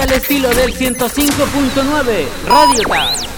al estilo del 105.9 Radio Tag.